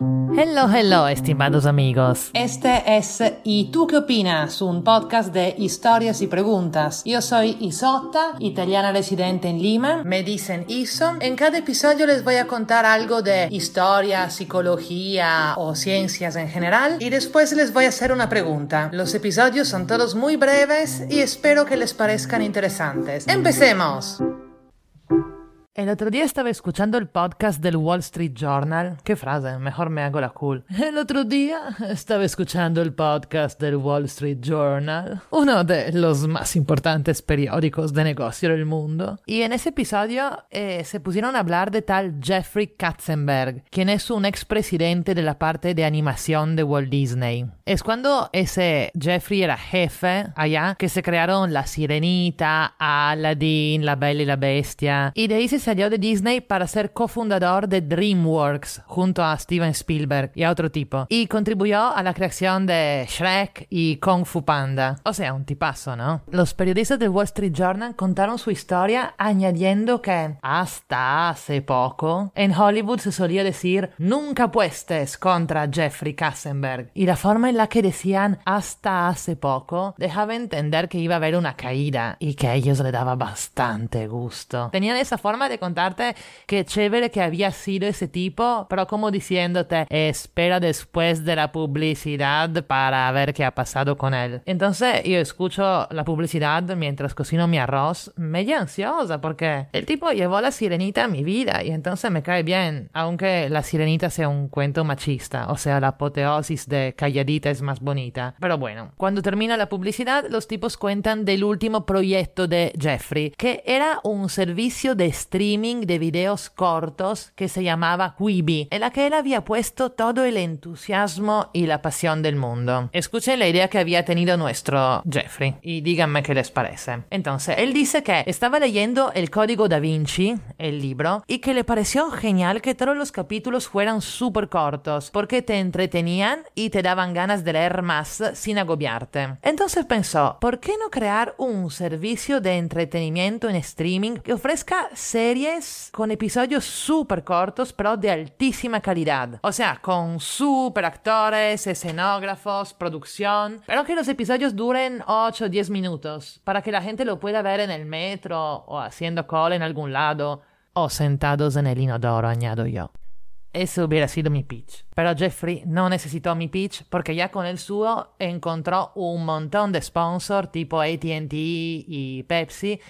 Hello, hello, estimados amigos. Este es ¿Y tú qué opinas? Un podcast de historias y preguntas. Yo soy Isotta, italiana residente en Lima. Me dicen Iso. En cada episodio les voy a contar algo de historia, psicología o ciencias en general y después les voy a hacer una pregunta. Los episodios son todos muy breves y espero que les parezcan interesantes. ¡Empecemos! El otro día estaba escuchando el podcast del Wall Street Journal. Qué frase, mejor me hago la cool. El otro día estaba escuchando el podcast del Wall Street Journal, uno de los más importantes periódicos de negocio del mundo. Y en ese episodio eh, se pusieron a hablar de tal Jeffrey Katzenberg, quien es un expresidente de la parte de animación de Walt Disney. Es cuando ese Jeffrey era jefe allá que se crearon La Sirenita, Aladdin, La Bella y la Bestia. Y de ahí se salió de Disney para ser cofundador de DreamWorks junto a Steven Spielberg y a otro tipo. Y contribuyó a la creación de Shrek y Kung Fu Panda. O sea, un tipazo, ¿no? Los periodistas del Wall Street Journal contaron su historia añadiendo que hasta hace poco en Hollywood se solía decir nunca puestes contra Jeffrey Katzenberg. Y la forma en la que decían hasta hace poco dejaba entender que iba a haber una caída y que a ellos le daba bastante gusto. Tenían esa forma de contarte qué chévere que había sido ese tipo, pero como diciéndote, espera después de la publicidad para ver qué ha pasado con él. Entonces yo escucho la publicidad mientras cocino mi arroz, medio ansiosa porque el tipo llevó la sirenita a mi vida y entonces me cae bien, aunque la sirenita sea un cuento machista, o sea, la apoteosis de calladita es más bonita. Pero bueno, cuando termina la publicidad, los tipos cuentan del último proyecto de Jeffrey, que era un servicio de streaming de videos cortos que se llamaba Quibi, en la que él había puesto todo el entusiasmo y la pasión del mundo. Escuchen la idea que había tenido nuestro Jeffrey y díganme qué les parece. Entonces, él dice que estaba leyendo El Código da Vinci, el libro, y que le pareció genial que todos los capítulos fueran súper cortos, porque te entretenían y te daban ganas de leer más sin agobiarte. Entonces pensó, ¿por qué no crear un servicio de entretenimiento en streaming que ofrezca series con episodios súper cortos pero de altísima calidad? O sea, con súper actores, escenógrafos, producción, pero que los episodios duren 8 o 10 minutos para que la gente lo pueda ver en el metro o haciendo cola en algún lado o sentados en el inodoro, añado yo. Ese hubiera sido mi pitch. Pero Jeffrey no necesitó mi pitch porque ya con el suyo encontró un montón de sponsors tipo ATT y Pepsi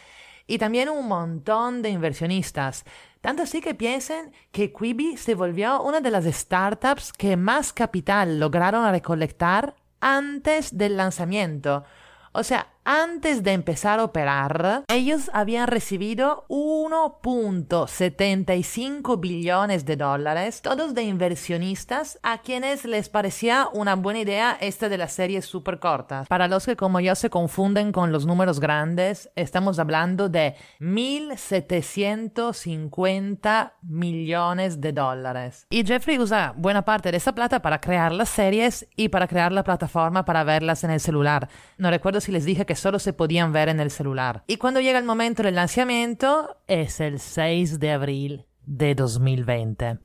y también un montón de inversionistas. Tanto así que piensen que Quibi se volvió una de las startups que más capital lograron recolectar antes del lanzamiento. O sea, antes de empezar a operar, ellos habían recibido 1.75 billones de dólares, todos de inversionistas a quienes les parecía una buena idea esta de las series súper cortas. Para los que como yo se confunden con los números grandes, estamos hablando de 1.750 millones de dólares. Y Jeffrey usa buena parte de esa plata para crear las series y para crear la plataforma para verlas en el celular. No recuerdo si les dije que solo se podían ver en el celular. Y cuando llega el momento del lanzamiento, es el 6 de abril de 2020.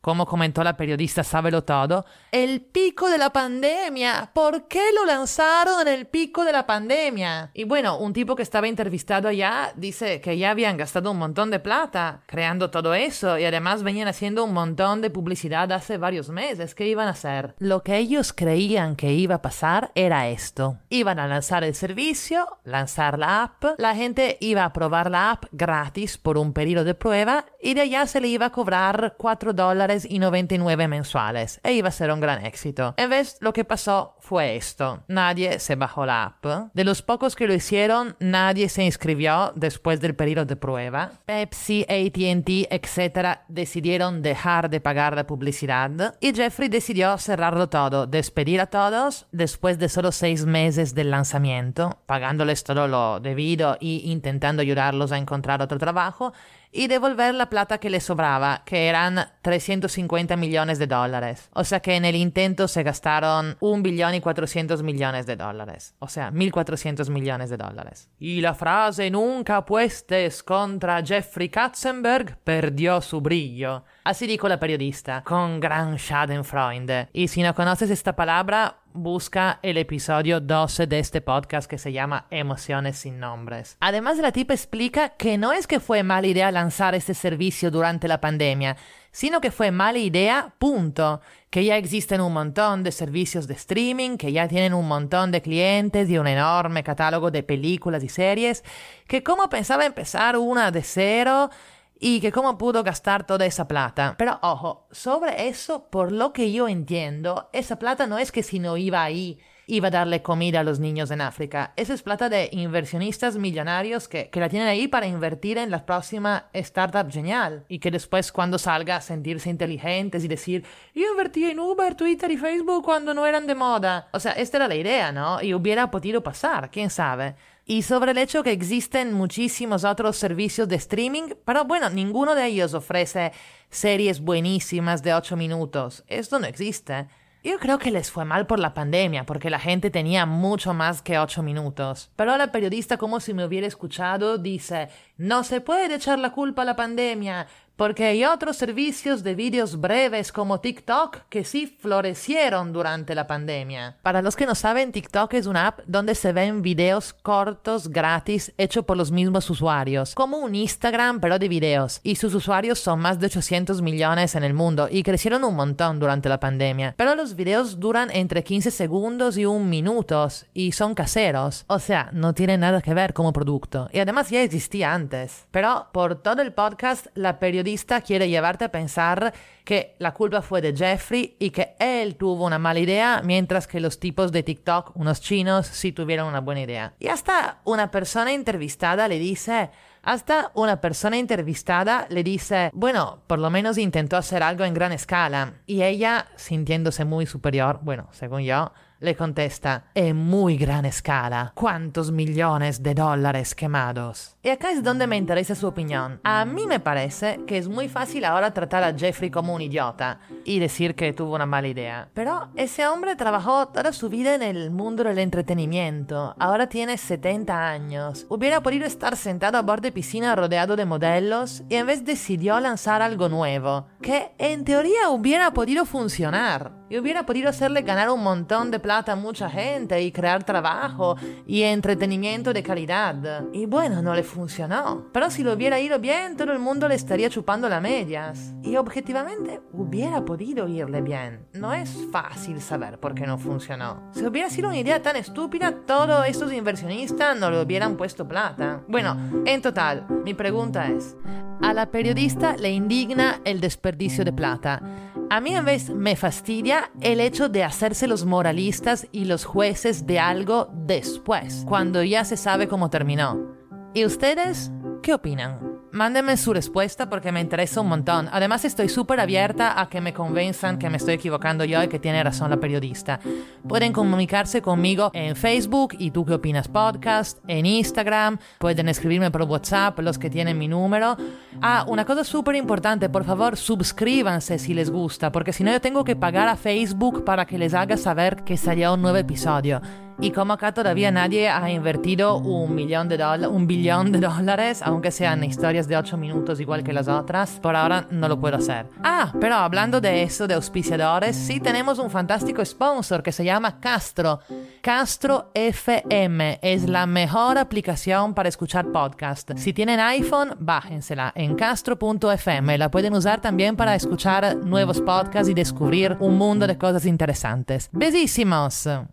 Como comentó la periodista Sábelo Todo, el pico de la pandemia. ¿Por qué lo lanzaron en el pico de la pandemia? Y bueno, un tipo que estaba entrevistado allá dice que ya habían gastado un montón de plata creando todo eso y además venían haciendo un montón de publicidad hace varios meses. ¿Qué iban a hacer? Lo que ellos creían que iba a pasar era esto. Iban a lanzar el servicio, lanzar la app, la gente iba a probar la app gratis por un periodo de prueba y de allá se le iba a cobrar 4 dólares y 99 mensuales e iba a ser un gran éxito. En vez, lo que pasó fue esto. Nadie se bajó la app. De los pocos que lo hicieron, nadie se inscribió después del periodo de prueba. Pepsi, ATT, etc. decidieron dejar de pagar la publicidad y Jeffrey decidió cerrarlo todo, despedir a todos después de solo seis meses del lanzamiento, pagándoles todo lo debido y intentando ayudarlos a encontrar otro trabajo y devolver la plata que le sobraba, que eran 350 millones de dólares. O sea que en el intento se gastaron un billón y 400 millones de dólares. O sea, 1.400 millones de dólares. Y la frase nunca apuestes contra Jeffrey Katzenberg perdió su brillo. Así dijo la periodista, con gran schadenfreude. Y si no conoces esta palabra, busca el episodio 12 de este podcast que se llama Emociones sin nombres. Además, la tipa explica que no es que fue mala idea lanzar este servicio durante la pandemia, sino que fue mala idea, punto. Que ya existen un montón de servicios de streaming, que ya tienen un montón de clientes y un enorme catálogo de películas y series, que como pensaba empezar una de cero y que cómo pudo gastar toda esa plata. Pero ojo, sobre eso, por lo que yo entiendo, esa plata no es que si no iba ahí iba a darle comida a los niños en África. Esa es plata de inversionistas millonarios que, que, la tienen ahí para invertir en la próxima startup genial y que después cuando salga sentirse inteligentes y decir, yo invertí en Uber, Twitter y Facebook cuando no eran de moda. O sea, esta era la idea, ¿no? Y hubiera podido pasar, quién sabe y sobre el hecho que existen muchísimos otros servicios de streaming, pero bueno, ninguno de ellos ofrece series buenísimas de 8 minutos. Esto no existe. Yo creo que les fue mal por la pandemia, porque la gente tenía mucho más que 8 minutos. Pero la periodista, como si me hubiera escuchado, dice, no se puede echar la culpa a la pandemia, porque hay otros servicios de vídeos breves como TikTok que sí florecieron durante la pandemia. Para los que no saben, TikTok es una app donde se ven videos cortos gratis hechos por los mismos usuarios, como un Instagram pero de videos, y sus usuarios son más de 800 millones en el mundo y crecieron un montón durante la pandemia. Pero los videos duran entre 15 segundos y un minuto y son caseros, o sea, no tienen nada que ver como producto, y además ya existía antes. Pero por todo el podcast, la periodista quiere llevarte a pensar que la culpa fue de Jeffrey y que él tuvo una mala idea, mientras que los tipos de TikTok, unos chinos, sí tuvieron una buena idea. Y hasta una persona entrevistada le dice, hasta una persona entrevistada le dice, bueno, por lo menos intentó hacer algo en gran escala. Y ella, sintiéndose muy superior, bueno, según yo, le contesta, en muy gran escala, ¿cuántos millones de dólares quemados? Y acá es donde me interesa su opinión. A mí me parece que es muy fácil ahora tratar a Jeffrey como un idiota y decir que tuvo una mala idea. Pero ese hombre trabajó toda su vida en el mundo del entretenimiento. Ahora tiene 70 años. Hubiera podido estar sentado a borde de piscina rodeado de modelos y en vez decidió lanzar algo nuevo, que en teoría hubiera podido funcionar y hubiera podido hacerle ganar un montón de plata a mucha gente y crear trabajo y entretenimiento de calidad. Y bueno, no le funcionó. Pero si lo hubiera ido bien, todo el mundo le estaría chupando las medias. Y objetivamente hubiera podido irle bien. No es fácil saber por qué no funcionó. Si hubiera sido una idea tan estúpida, todos estos inversionistas no le hubieran puesto plata. Bueno, en total, mi pregunta es, a la periodista le indigna el desperdicio de plata. A mí a veces me fastidia el hecho de hacerse los moralistas y los jueces de algo después, cuando ya se sabe cómo terminó. ¿Y ustedes qué opinan? Mándenme su respuesta porque me interesa un montón. Además estoy súper abierta a que me convenzan que me estoy equivocando yo y que tiene razón la periodista. Pueden comunicarse conmigo en Facebook y tú qué opinas podcast, en Instagram, pueden escribirme por WhatsApp los que tienen mi número. Ah, una cosa súper importante, por favor suscríbanse si les gusta, porque si no yo tengo que pagar a Facebook para que les haga saber que salió un nuevo episodio. Y como acá todavía nadie ha invertido un millón de un billón de dólares, aunque sean historias de 8 minutos igual que las otras, por ahora no lo puedo hacer. Ah, pero hablando de eso, de auspiciadores, sí tenemos un fantástico sponsor que se llama Castro. Castro FM es la mejor aplicación para escuchar podcast. Si tienen iPhone, bájensela en castro.fm. La pueden usar también para escuchar nuevos podcasts y descubrir un mundo de cosas interesantes. Besísimos.